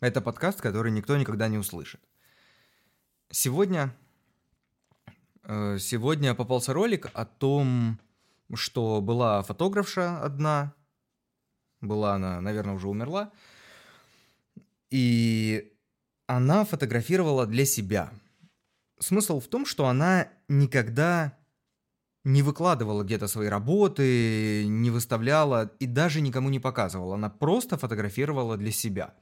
Это подкаст, который никто никогда не услышит. Сегодня, э, сегодня попался ролик о том, что была фотографша одна, была она, наверное, уже умерла, и она фотографировала для себя. Смысл в том, что она никогда не выкладывала где-то свои работы, не выставляла и даже никому не показывала. Она просто фотографировала для себя.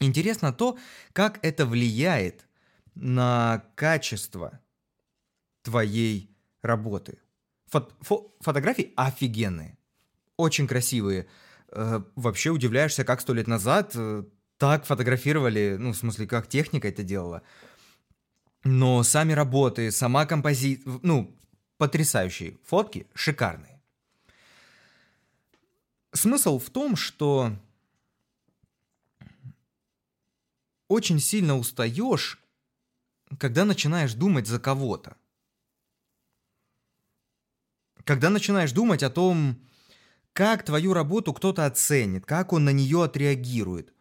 Интересно то, как это влияет на качество твоей работы. Фот фо фотографии офигенные, очень красивые. Э, вообще удивляешься, как сто лет назад э, так фотографировали, ну, в смысле, как техника это делала. Но сами работы, сама композиция, ну, потрясающие фотки, шикарные. Смысл в том, что очень сильно устаешь, когда начинаешь думать за кого-то. Когда начинаешь думать о том, как твою работу кто-то оценит, как он на нее отреагирует,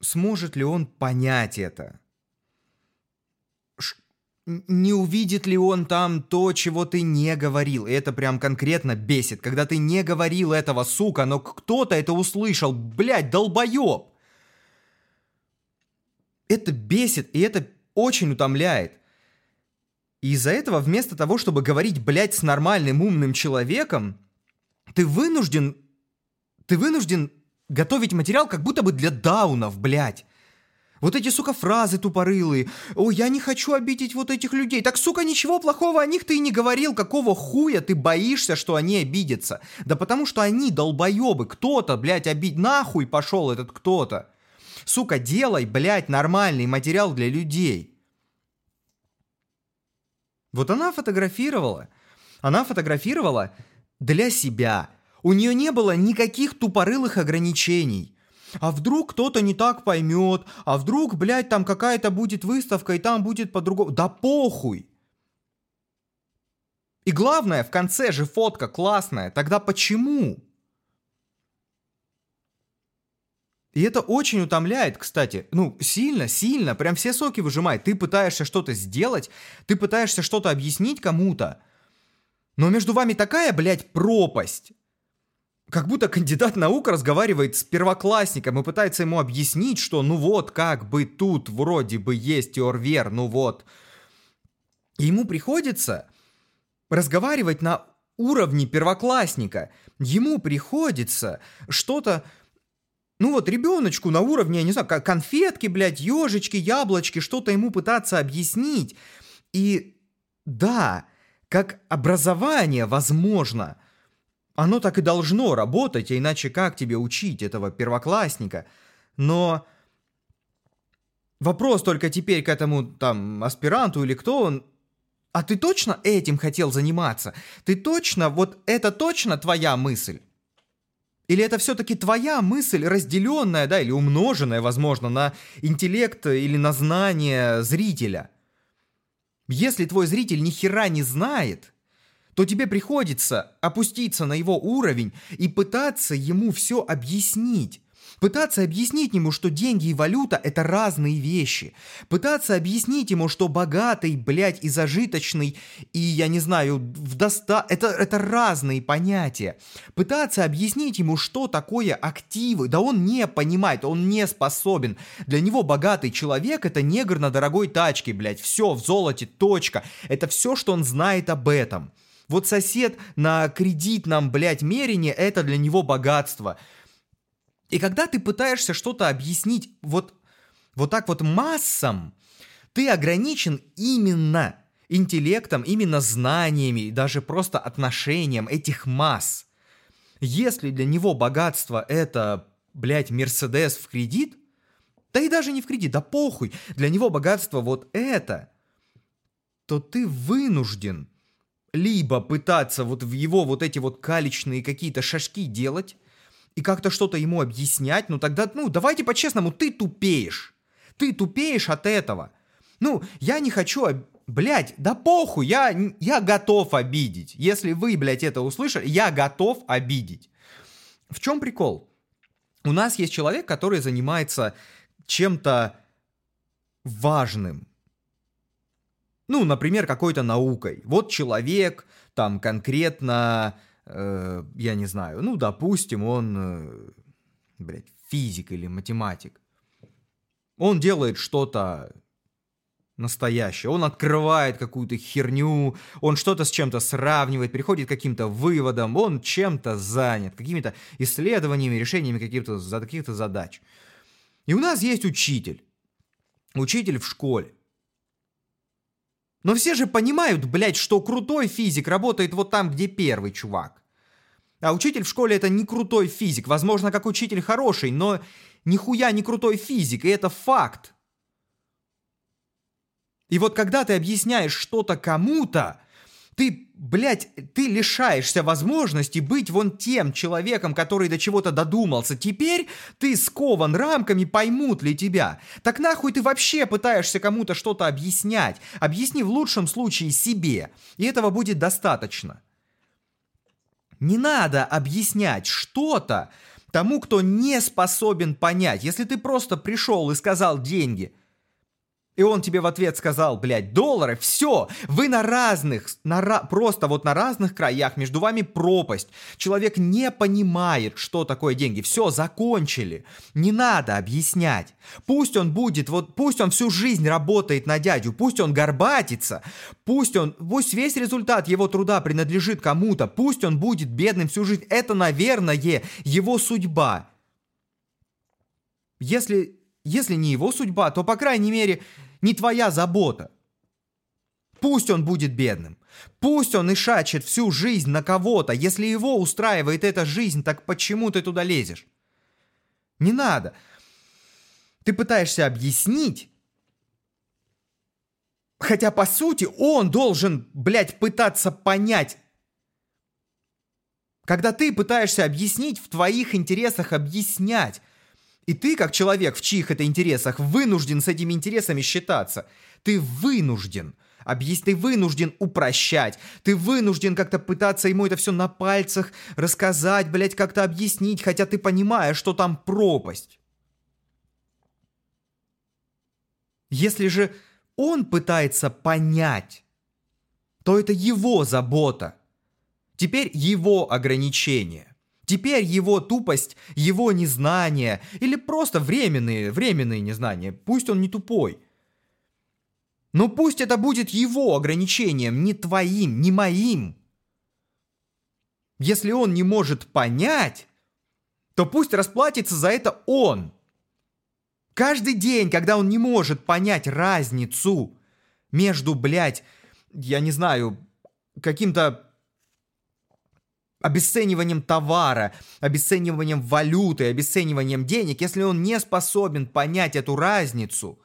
сможет ли он понять это, не увидит ли он там то, чего ты не говорил. И это прям конкретно бесит, когда ты не говорил этого, сука, но кто-то это услышал. Блядь, долбоеб! Это бесит, и это очень утомляет. И из-за этого вместо того, чтобы говорить, блядь, с нормальным умным человеком, ты вынужден... Ты вынужден готовить материал как будто бы для даунов, блядь. Вот эти, сука, фразы тупорылые. О, я не хочу обидеть вот этих людей. Так, сука, ничего плохого о них ты и не говорил. Какого хуя ты боишься, что они обидятся? Да потому что они долбоебы. Кто-то, блядь, обид... Нахуй пошел этот кто-то. Сука, делай, блядь, нормальный материал для людей. Вот она фотографировала. Она фотографировала для себя. У нее не было никаких тупорылых ограничений. А вдруг кто-то не так поймет, а вдруг, блядь, там какая-то будет выставка, и там будет по-другому. Да похуй! И главное, в конце же фотка классная. Тогда почему? И это очень утомляет, кстати. Ну, сильно, сильно, прям все соки выжимает. Ты пытаешься что-то сделать, ты пытаешься что-то объяснить кому-то. Но между вами такая, блядь, пропасть. Как будто кандидат наук разговаривает с первоклассником и пытается ему объяснить, что ну вот, как бы тут вроде бы есть Орвер, ну вот. И ему приходится разговаривать на уровне первоклассника. Ему приходится что-то ну вот ребеночку на уровне, я не знаю, конфетки, блядь, ежечки, яблочки, что-то ему пытаться объяснить. И да, как образование возможно – оно так и должно работать, а иначе как тебе учить этого первоклассника? Но вопрос только теперь к этому там аспиранту или кто он, а ты точно этим хотел заниматься? Ты точно, вот это точно твоя мысль? Или это все-таки твоя мысль, разделенная, да, или умноженная, возможно, на интеллект или на знание зрителя? Если твой зритель ни хера не знает, то тебе приходится опуститься на его уровень и пытаться ему все объяснить. Пытаться объяснить ему, что деньги и валюта – это разные вещи. Пытаться объяснить ему, что богатый, блядь, и зажиточный, и, я не знаю, в доста... это, это разные понятия. Пытаться объяснить ему, что такое активы. Да он не понимает, он не способен. Для него богатый человек – это негр на дорогой тачке, блядь. Все, в золоте, точка. Это все, что он знает об этом. Вот сосед на кредитном, блядь, мерине, это для него богатство. И когда ты пытаешься что-то объяснить вот, вот так вот массам, ты ограничен именно интеллектом, именно знаниями, даже просто отношением этих масс. Если для него богатство это, блядь, Мерседес в кредит, да и даже не в кредит, да похуй, для него богатство вот это, то ты вынужден либо пытаться вот в его вот эти вот калечные какие-то шашки делать и как-то что-то ему объяснять, ну тогда, ну давайте по-честному, ты тупеешь. Ты тупеешь от этого. Ну, я не хочу, блядь, да похуй, я, я готов обидеть. Если вы, блядь, это услышали, я готов обидеть. В чем прикол? У нас есть человек, который занимается чем-то важным. Ну, например, какой-то наукой. Вот человек, там конкретно, э, я не знаю, ну, допустим, он, э, блядь, физик или математик. Он делает что-то настоящее. Он открывает какую-то херню, он что-то с чем-то сравнивает, приходит к каким-то выводам, он чем-то занят, какими-то исследованиями, решениями каких-то, каких-то задач. И у нас есть учитель. Учитель в школе. Но все же понимают, блядь, что крутой физик работает вот там, где первый чувак. А учитель в школе это не крутой физик. Возможно, как учитель хороший, но нихуя не крутой физик, и это факт. И вот когда ты объясняешь что-то кому-то, ты, блядь, ты лишаешься возможности быть вон тем человеком, который до чего-то додумался. Теперь ты скован рамками, поймут ли тебя. Так нахуй ты вообще пытаешься кому-то что-то объяснять? Объясни в лучшем случае себе, и этого будет достаточно. Не надо объяснять что-то тому, кто не способен понять. Если ты просто пришел и сказал деньги – и он тебе в ответ сказал, блядь, доллары, все, вы на разных, на просто вот на разных краях, между вами пропасть. Человек не понимает, что такое деньги. Все, закончили. Не надо объяснять. Пусть он будет, вот пусть он всю жизнь работает на дядю, пусть он горбатится, пусть он, пусть весь результат его труда принадлежит кому-то, пусть он будет бедным всю жизнь. Это, наверное, его судьба. Если, если не его судьба, то, по крайней мере, не твоя забота. Пусть он будет бедным. Пусть он и шачет всю жизнь на кого-то. Если его устраивает эта жизнь, так почему ты туда лезешь? Не надо. Ты пытаешься объяснить, хотя по сути он должен, блядь, пытаться понять. Когда ты пытаешься объяснить, в твоих интересах объяснять. И ты, как человек, в чьих это интересах, вынужден с этими интересами считаться. Ты вынужден. Объяснить, ты вынужден упрощать, ты вынужден как-то пытаться ему это все на пальцах рассказать, блядь, как-то объяснить, хотя ты понимаешь, что там пропасть. Если же он пытается понять, то это его забота. Теперь его ограничение. Теперь его тупость, его незнание или просто временные, временные незнания, пусть он не тупой. Но пусть это будет его ограничением, не твоим, не моим. Если он не может понять, то пусть расплатится за это он. Каждый день, когда он не может понять разницу между, блядь, я не знаю, каким-то обесцениванием товара, обесцениванием валюты, обесцениванием денег, если он не способен понять эту разницу,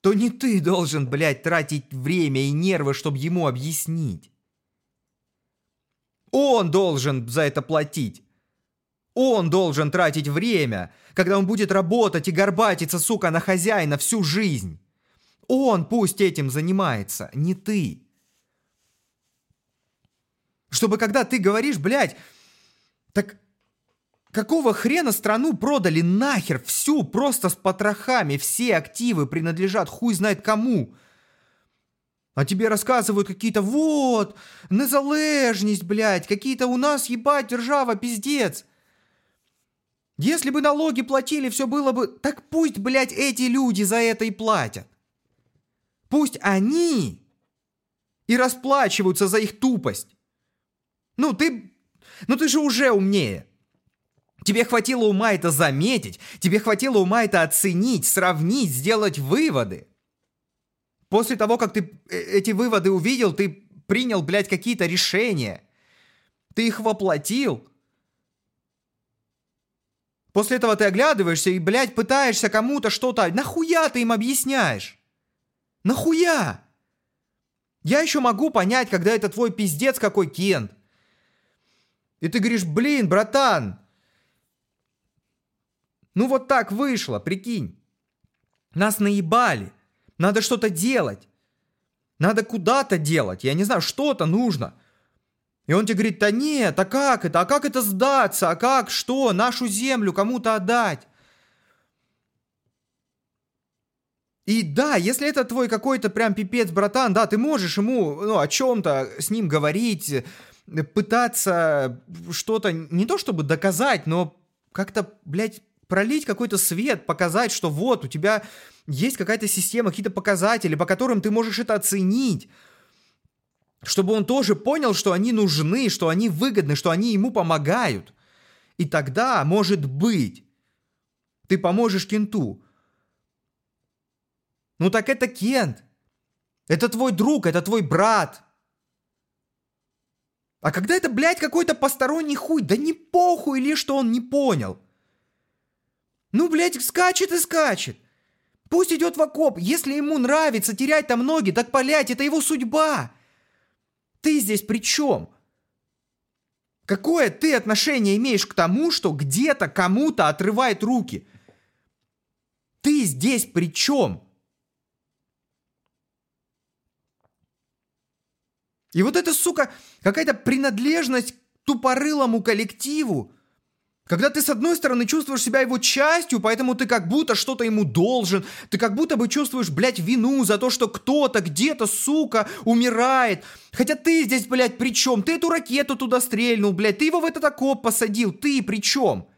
то не ты должен, блядь, тратить время и нервы, чтобы ему объяснить. Он должен за это платить. Он должен тратить время, когда он будет работать и горбатиться, сука, на хозяина всю жизнь. Он пусть этим занимается, не ты. Чтобы когда ты говоришь, блядь, так какого хрена страну продали нахер всю, просто с потрохами, все активы принадлежат хуй знает кому. А тебе рассказывают какие-то, вот, незалежность, блядь, какие-то у нас, ебать, держава, пиздец. Если бы налоги платили, все было бы... Так пусть, блядь, эти люди за это и платят. Пусть они и расплачиваются за их тупость. Ну, ты... Ну, ты же уже умнее. Тебе хватило ума это заметить, тебе хватило ума это оценить, сравнить, сделать выводы. После того, как ты э, эти выводы увидел, ты принял, блядь, какие-то решения. Ты их воплотил. После этого ты оглядываешься и, блядь, пытаешься кому-то что-то... Нахуя ты им объясняешь? Нахуя? Я еще могу понять, когда это твой пиздец какой Кент. И ты говоришь, блин, братан, ну вот так вышло, прикинь. Нас наебали. Надо что-то делать. Надо куда-то делать. Я не знаю, что-то нужно. И он тебе говорит, да нет, а как это? А как это сдаться? А как, что? Нашу землю кому-то отдать? И да, если это твой какой-то прям пипец, братан, да, ты можешь ему, ну, о чем-то с ним говорить, пытаться что-то, не то чтобы доказать, но как-то, блядь, пролить какой-то свет, показать, что вот, у тебя есть какая-то система, какие-то показатели, по которым ты можешь это оценить. Чтобы он тоже понял, что они нужны, что они выгодны, что они ему помогают. И тогда, может быть, ты поможешь Кенту. Ну так это Кент. Это твой друг, это твой брат. А когда это, блядь, какой-то посторонний хуй, да не похуй ли, что он не понял. Ну, блядь, скачет и скачет. Пусть идет в окоп. Если ему нравится терять там ноги, так, блядь, это его судьба. Ты здесь при чем? Какое ты отношение имеешь к тому, что где-то кому-то отрывает руки? Ты здесь при чем? И вот эта, сука, какая-то принадлежность к тупорылому коллективу, когда ты, с одной стороны, чувствуешь себя его частью, поэтому ты как будто что-то ему должен, ты как будто бы чувствуешь, блядь, вину за то, что кто-то где-то, сука, умирает. Хотя ты здесь, блядь, при чем? Ты эту ракету туда стрельнул, блядь, ты его в этот окоп посадил, ты при чем?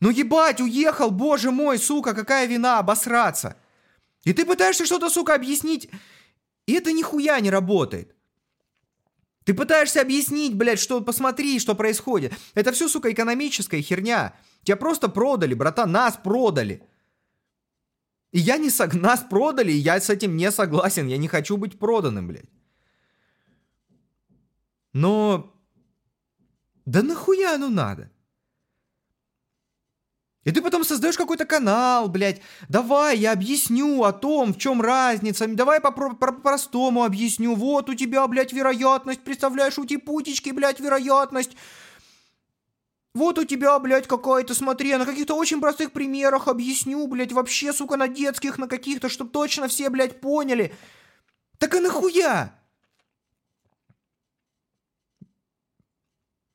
Ну ебать, уехал, боже мой, сука, какая вина, обосраться. И ты пытаешься что-то, сука, объяснить, и это нихуя не работает. Ты пытаешься объяснить, блядь, что посмотри, что происходит. Это все, сука, экономическая херня. Тебя просто продали, братан, нас продали. И я не сог... Нас продали, и я с этим не согласен. Я не хочу быть проданным, блядь. Но... Да нахуя оно надо? И ты потом создаешь какой-то канал, блядь. Давай, я объясню о том, в чем разница. Давай по-простому объясню. Вот у тебя, блядь, вероятность. Представляешь, у путечки, блядь, вероятность. Вот у тебя, блядь, какая-то, смотри, на каких-то очень простых примерах объясню, блядь, вообще, сука, на детских, на каких-то, чтобы точно все, блядь, поняли. Так и нахуя?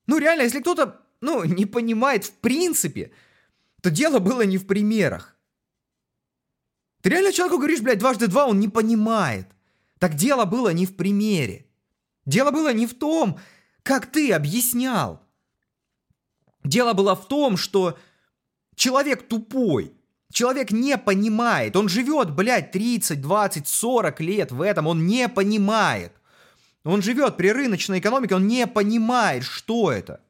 Ну, реально, если кто-то, ну, не понимает в принципе, то дело было не в примерах. Ты реально человеку говоришь, блядь, дважды два, он не понимает. Так дело было не в примере. Дело было не в том, как ты объяснял. Дело было в том, что человек тупой. Человек не понимает. Он живет, блядь, 30, 20, 40 лет в этом. Он не понимает. Он живет при рыночной экономике, он не понимает, что это.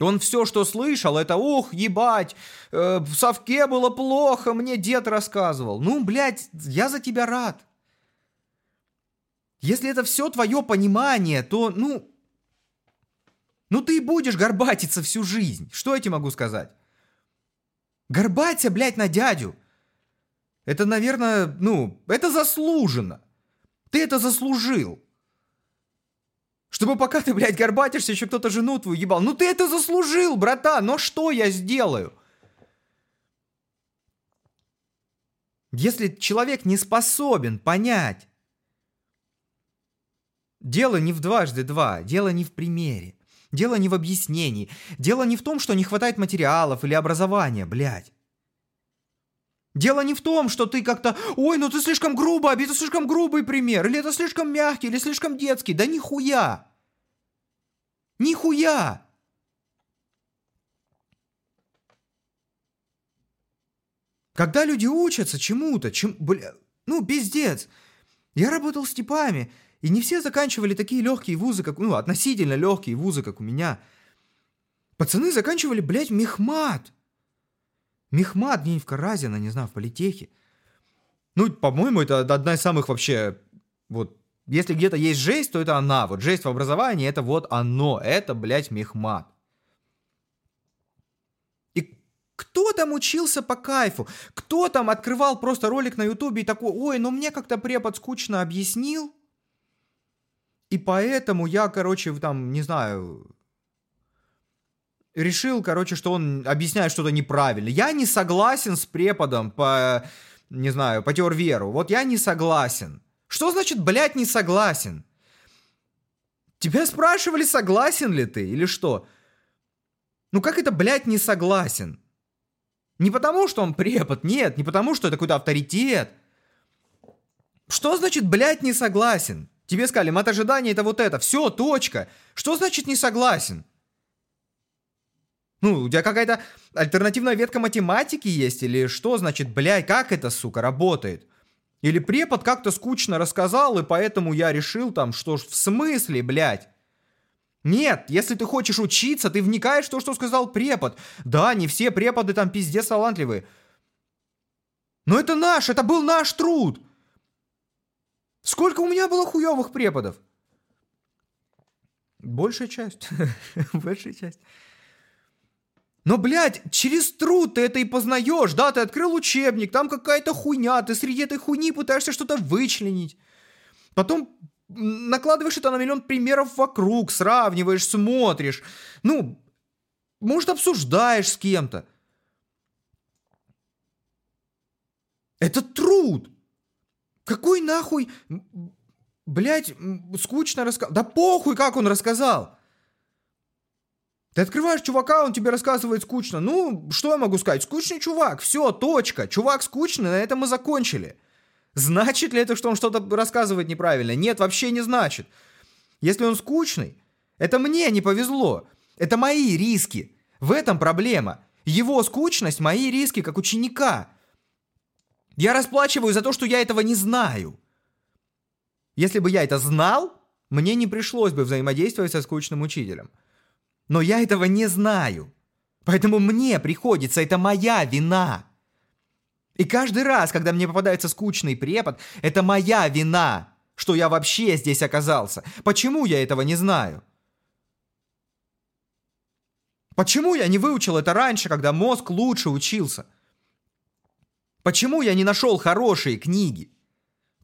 Он все, что слышал, это «Ух, ебать, э, в совке было плохо, мне дед рассказывал». Ну, блядь, я за тебя рад. Если это все твое понимание, то, ну... Ну ты будешь горбатиться всю жизнь. Что я тебе могу сказать? Горбаться, блядь, на дядю. Это, наверное, ну, это заслуженно. Ты это заслужил. Чтобы пока ты, блядь, горбатишься, еще кто-то жену твою ебал. Ну ты это заслужил, братан, но что я сделаю? Если человек не способен понять, дело не в дважды два, дело не в примере, дело не в объяснении, дело не в том, что не хватает материалов или образования, блядь. Дело не в том, что ты как-то, ой, ну ты слишком грубо, это слишком грубый пример, или это слишком мягкий, или слишком детский. Да нихуя. Нихуя. Когда люди учатся чему-то, чем, бля, ну, пиздец. Я работал с типами, и не все заканчивали такие легкие вузы, как, ну, относительно легкие вузы, как у меня. Пацаны заканчивали, блядь, мехмат. Мехмат где-нибудь в Каразино, не знаю, в политехе. Ну, по-моему, это одна из самых вообще, вот, если где-то есть жесть, то это она. Вот жесть в образовании, это вот оно. Это, блядь, мехмат. И кто там учился по кайфу? Кто там открывал просто ролик на ютубе и такой, ой, ну мне как-то препод скучно объяснил, и поэтому я, короче, там, не знаю, решил, короче, что он объясняет что-то неправильно. Я не согласен с преподом по, не знаю, по теорверу. Вот я не согласен. Что значит, блядь, не согласен? Тебя спрашивали, согласен ли ты или что? Ну как это, блядь, не согласен? Не потому, что он препод, нет, не потому, что это какой-то авторитет. Что значит, блядь, не согласен? Тебе сказали, мат ожидания это вот это. Все, точка. Что значит не согласен? Ну, у тебя какая-то альтернативная ветка математики есть? Или что значит, блядь, как это, сука, работает? Или препод как-то скучно рассказал, и поэтому я решил там, что ж, в смысле, блядь? Нет, если ты хочешь учиться, ты вникаешь в то, что сказал препод. Да, не все преподы там пиздец талантливые. Но это наш, это был наш труд. Сколько у меня было хуевых преподов? Большая часть. Большая часть. Но, блядь, через труд ты это и познаешь, да, ты открыл учебник, там какая-то хуйня, ты среди этой хуйни пытаешься что-то вычленить. Потом накладываешь это на миллион примеров вокруг, сравниваешь, смотришь. Ну, может, обсуждаешь с кем-то. Это труд. Какой нахуй, блядь, скучно рассказал. Да похуй, как он рассказал. Ты открываешь чувака, он тебе рассказывает скучно. Ну, что я могу сказать? Скучный чувак, все, точка. Чувак скучный, на этом мы закончили. Значит ли это, что он что-то рассказывает неправильно? Нет, вообще не значит. Если он скучный, это мне не повезло. Это мои риски. В этом проблема. Его скучность – мои риски как ученика. Я расплачиваю за то, что я этого не знаю. Если бы я это знал, мне не пришлось бы взаимодействовать со скучным учителем. Но я этого не знаю. Поэтому мне приходится, это моя вина. И каждый раз, когда мне попадается скучный препод, это моя вина, что я вообще здесь оказался. Почему я этого не знаю? Почему я не выучил это раньше, когда мозг лучше учился? Почему я не нашел хорошие книги,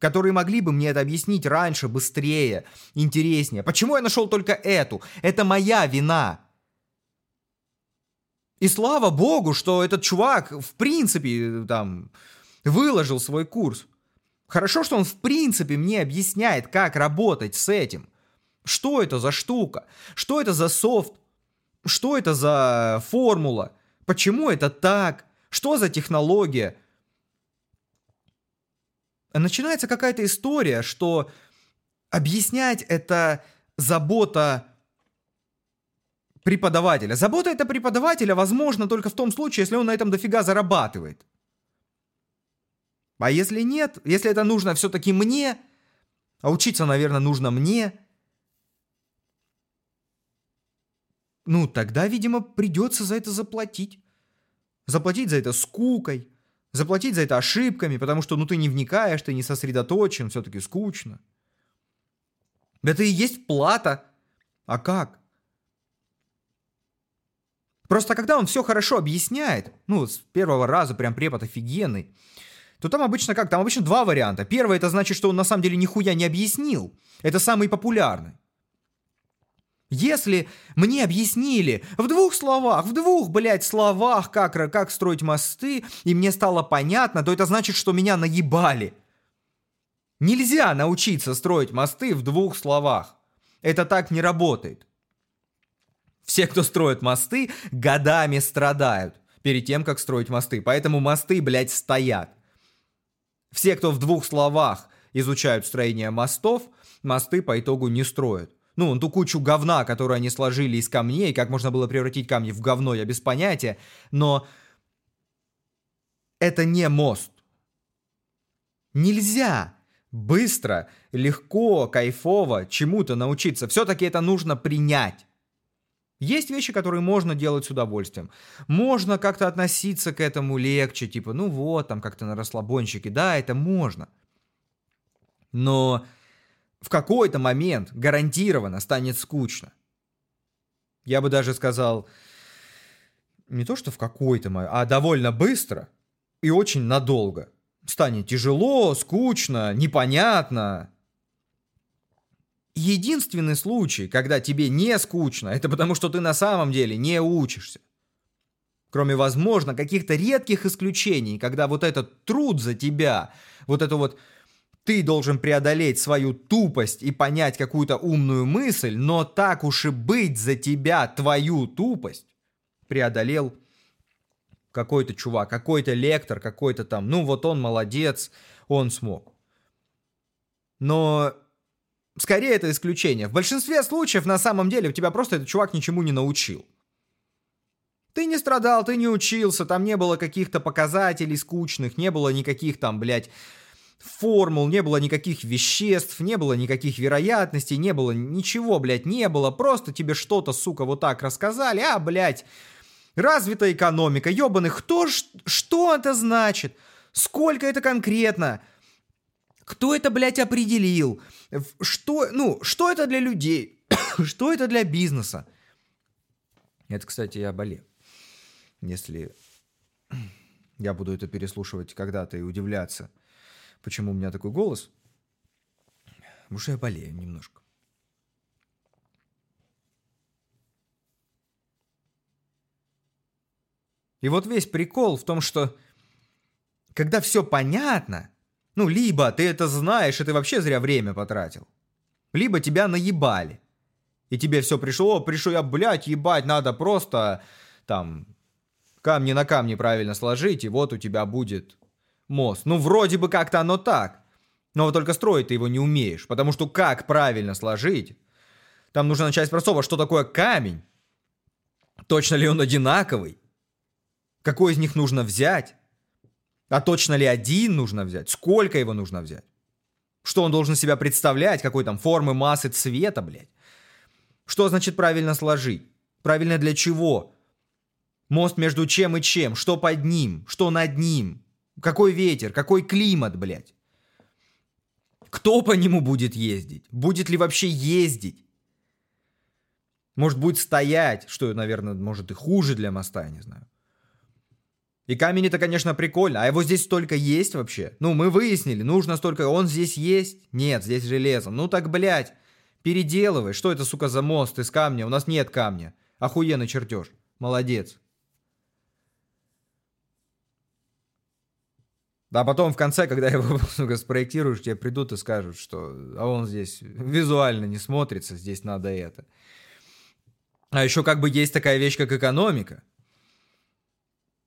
которые могли бы мне это объяснить раньше, быстрее, интереснее? Почему я нашел только эту? Это моя вина. И слава богу, что этот чувак в принципе там выложил свой курс. Хорошо, что он в принципе мне объясняет, как работать с этим. Что это за штука? Что это за софт? Что это за формула? Почему это так? Что за технология? Начинается какая-то история, что объяснять это забота преподавателя. Забота это преподавателя возможно только в том случае, если он на этом дофига зарабатывает. А если нет, если это нужно все-таки мне, а учиться, наверное, нужно мне, ну, тогда, видимо, придется за это заплатить. Заплатить за это скукой, Заплатить за это ошибками, потому что ну ты не вникаешь, ты не сосредоточен, все-таки скучно. Это и есть плата. А как? Просто когда он все хорошо объясняет, ну, с первого раза прям препод офигенный, то там обычно как? Там обычно два варианта. Первый это значит, что он на самом деле нихуя не объяснил. Это самый популярный. Если мне объяснили в двух словах, в двух, блядь, словах, как, как строить мосты, и мне стало понятно, то это значит, что меня наебали. Нельзя научиться строить мосты в двух словах. Это так не работает. Все, кто строит мосты, годами страдают перед тем, как строить мосты. Поэтому мосты, блядь, стоят. Все, кто в двух словах изучают строение мостов, мосты по итогу не строят. Ну, ту кучу говна, которую они сложили из камней, как можно было превратить камни в говно, я без понятия, но это не мост. Нельзя быстро, легко, кайфово чему-то научиться. Все-таки это нужно принять. Есть вещи, которые можно делать с удовольствием. Можно как-то относиться к этому легче, типа, ну вот, там как-то на расслабончике. Да, это можно. Но в какой-то момент гарантированно станет скучно. Я бы даже сказал, не то что в какой-то момент, а довольно быстро и очень надолго. Станет тяжело, скучно, непонятно. Единственный случай, когда тебе не скучно, это потому что ты на самом деле не учишься. Кроме, возможно, каких-то редких исключений, когда вот этот труд за тебя, вот это вот ты должен преодолеть свою тупость и понять какую-то умную мысль, но так уж и быть за тебя твою тупость преодолел какой-то чувак, какой-то лектор, какой-то там, ну вот он молодец, он смог. Но скорее это исключение. В большинстве случаев на самом деле тебя просто этот чувак ничему не научил. Ты не страдал, ты не учился, там не было каких-то показателей скучных, не было никаких там, блядь, формул, не было никаких веществ, не было никаких вероятностей, не было ничего, блядь, не было. Просто тебе что-то, сука, вот так рассказали, а, блядь, развитая экономика, ебаный, кто, что это значит? Сколько это конкретно? Кто это, блядь, определил? Что, ну, что это для людей? что это для бизнеса? Это, кстати, я болею если я буду это переслушивать когда-то и удивляться, почему у меня такой голос, потому что я болею немножко. И вот весь прикол в том, что когда все понятно, ну, либо ты это знаешь, и ты вообще зря время потратил, либо тебя наебали, и тебе все пришло, пришло я, блядь, ебать, надо просто там камни на камни правильно сложить, и вот у тебя будет мост. Ну, вроде бы как-то оно так. Но вот только строить ты его не умеешь, потому что как правильно сложить? Там нужно начать с простого, что такое камень? Точно ли он одинаковый? Какой из них нужно взять? А точно ли один нужно взять? Сколько его нужно взять? Что он должен себя представлять? Какой там формы, массы, цвета, блядь? Что значит правильно сложить? Правильно для чего? Мост между чем и чем? Что под ним? Что над ним? Какой ветер? Какой климат, блядь? Кто по нему будет ездить? Будет ли вообще ездить? Может, будет стоять, что, наверное, может и хуже для моста, я не знаю. И камень это, конечно, прикольно. А его здесь столько есть вообще? Ну, мы выяснили, нужно столько... Он здесь есть? Нет, здесь железо. Ну так, блядь, переделывай. Что это, сука, за мост из камня? У нас нет камня. Охуенный чертеж. Молодец. А потом в конце, когда его спроектируешь, тебе придут и скажут, что а он здесь визуально не смотрится, здесь надо это. А еще как бы есть такая вещь, как экономика.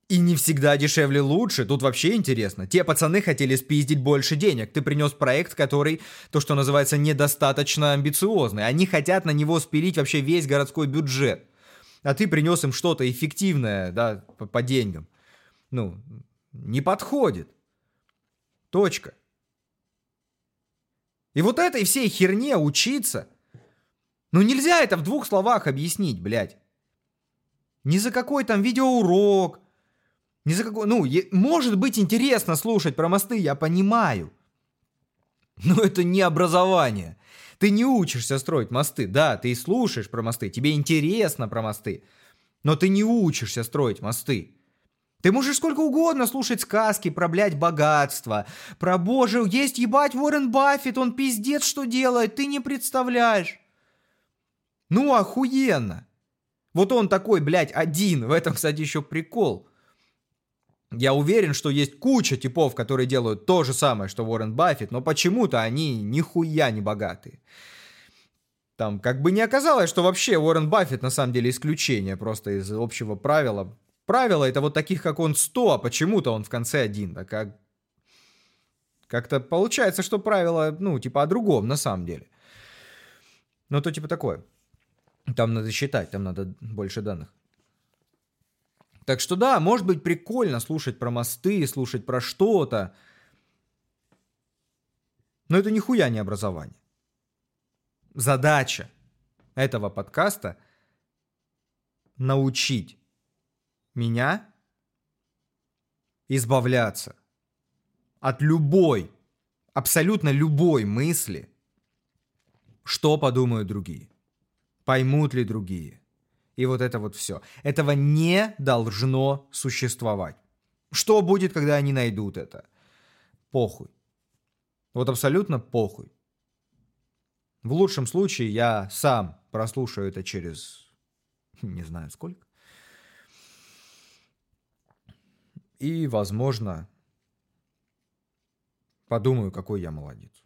И не всегда дешевле лучше. Тут вообще интересно. Те пацаны хотели спиздить больше денег. Ты принес проект, который, то, что называется, недостаточно амбициозный. Они хотят на него спилить вообще весь городской бюджет. А ты принес им что-то эффективное, да, по, по деньгам. Ну, не подходит. Точка. И вот этой всей херне учиться, ну нельзя это в двух словах объяснить, блядь. Ни за какой там видеоурок, ни за какой... Ну, может быть интересно слушать про мосты, я понимаю. Но это не образование. Ты не учишься строить мосты. Да, ты слушаешь про мосты, тебе интересно про мосты. Но ты не учишься строить мосты. Ты можешь сколько угодно слушать сказки про, блядь, богатство. Про, боже, есть ебать Уоррен Баффет, он пиздец что делает, ты не представляешь. Ну, охуенно. Вот он такой, блядь, один. В этом, кстати, еще прикол. Я уверен, что есть куча типов, которые делают то же самое, что Уоррен Баффет, но почему-то они нихуя не богатые. Там как бы не оказалось, что вообще Уоррен Баффет на самом деле исключение просто из общего правила Правила это вот таких, как он, 100, а почему-то он в конце один. Так как... Как-то получается, что правило, ну, типа о другом на самом деле. Ну, то типа такое. Там надо считать, там надо больше данных. Так что да, может быть прикольно слушать про мосты, слушать про что-то. Но это нихуя не образование. Задача этого подкаста научить меня избавляться от любой, абсолютно любой мысли, что подумают другие, поймут ли другие. И вот это вот все. Этого не должно существовать. Что будет, когда они найдут это? Похуй. Вот абсолютно похуй. В лучшем случае я сам прослушаю это через не знаю сколько. И, возможно, подумаю, какой я молодец.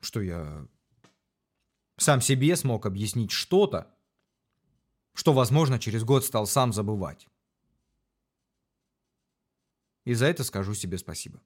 Что я сам себе смог объяснить что-то, что, возможно, через год стал сам забывать. И за это скажу себе спасибо.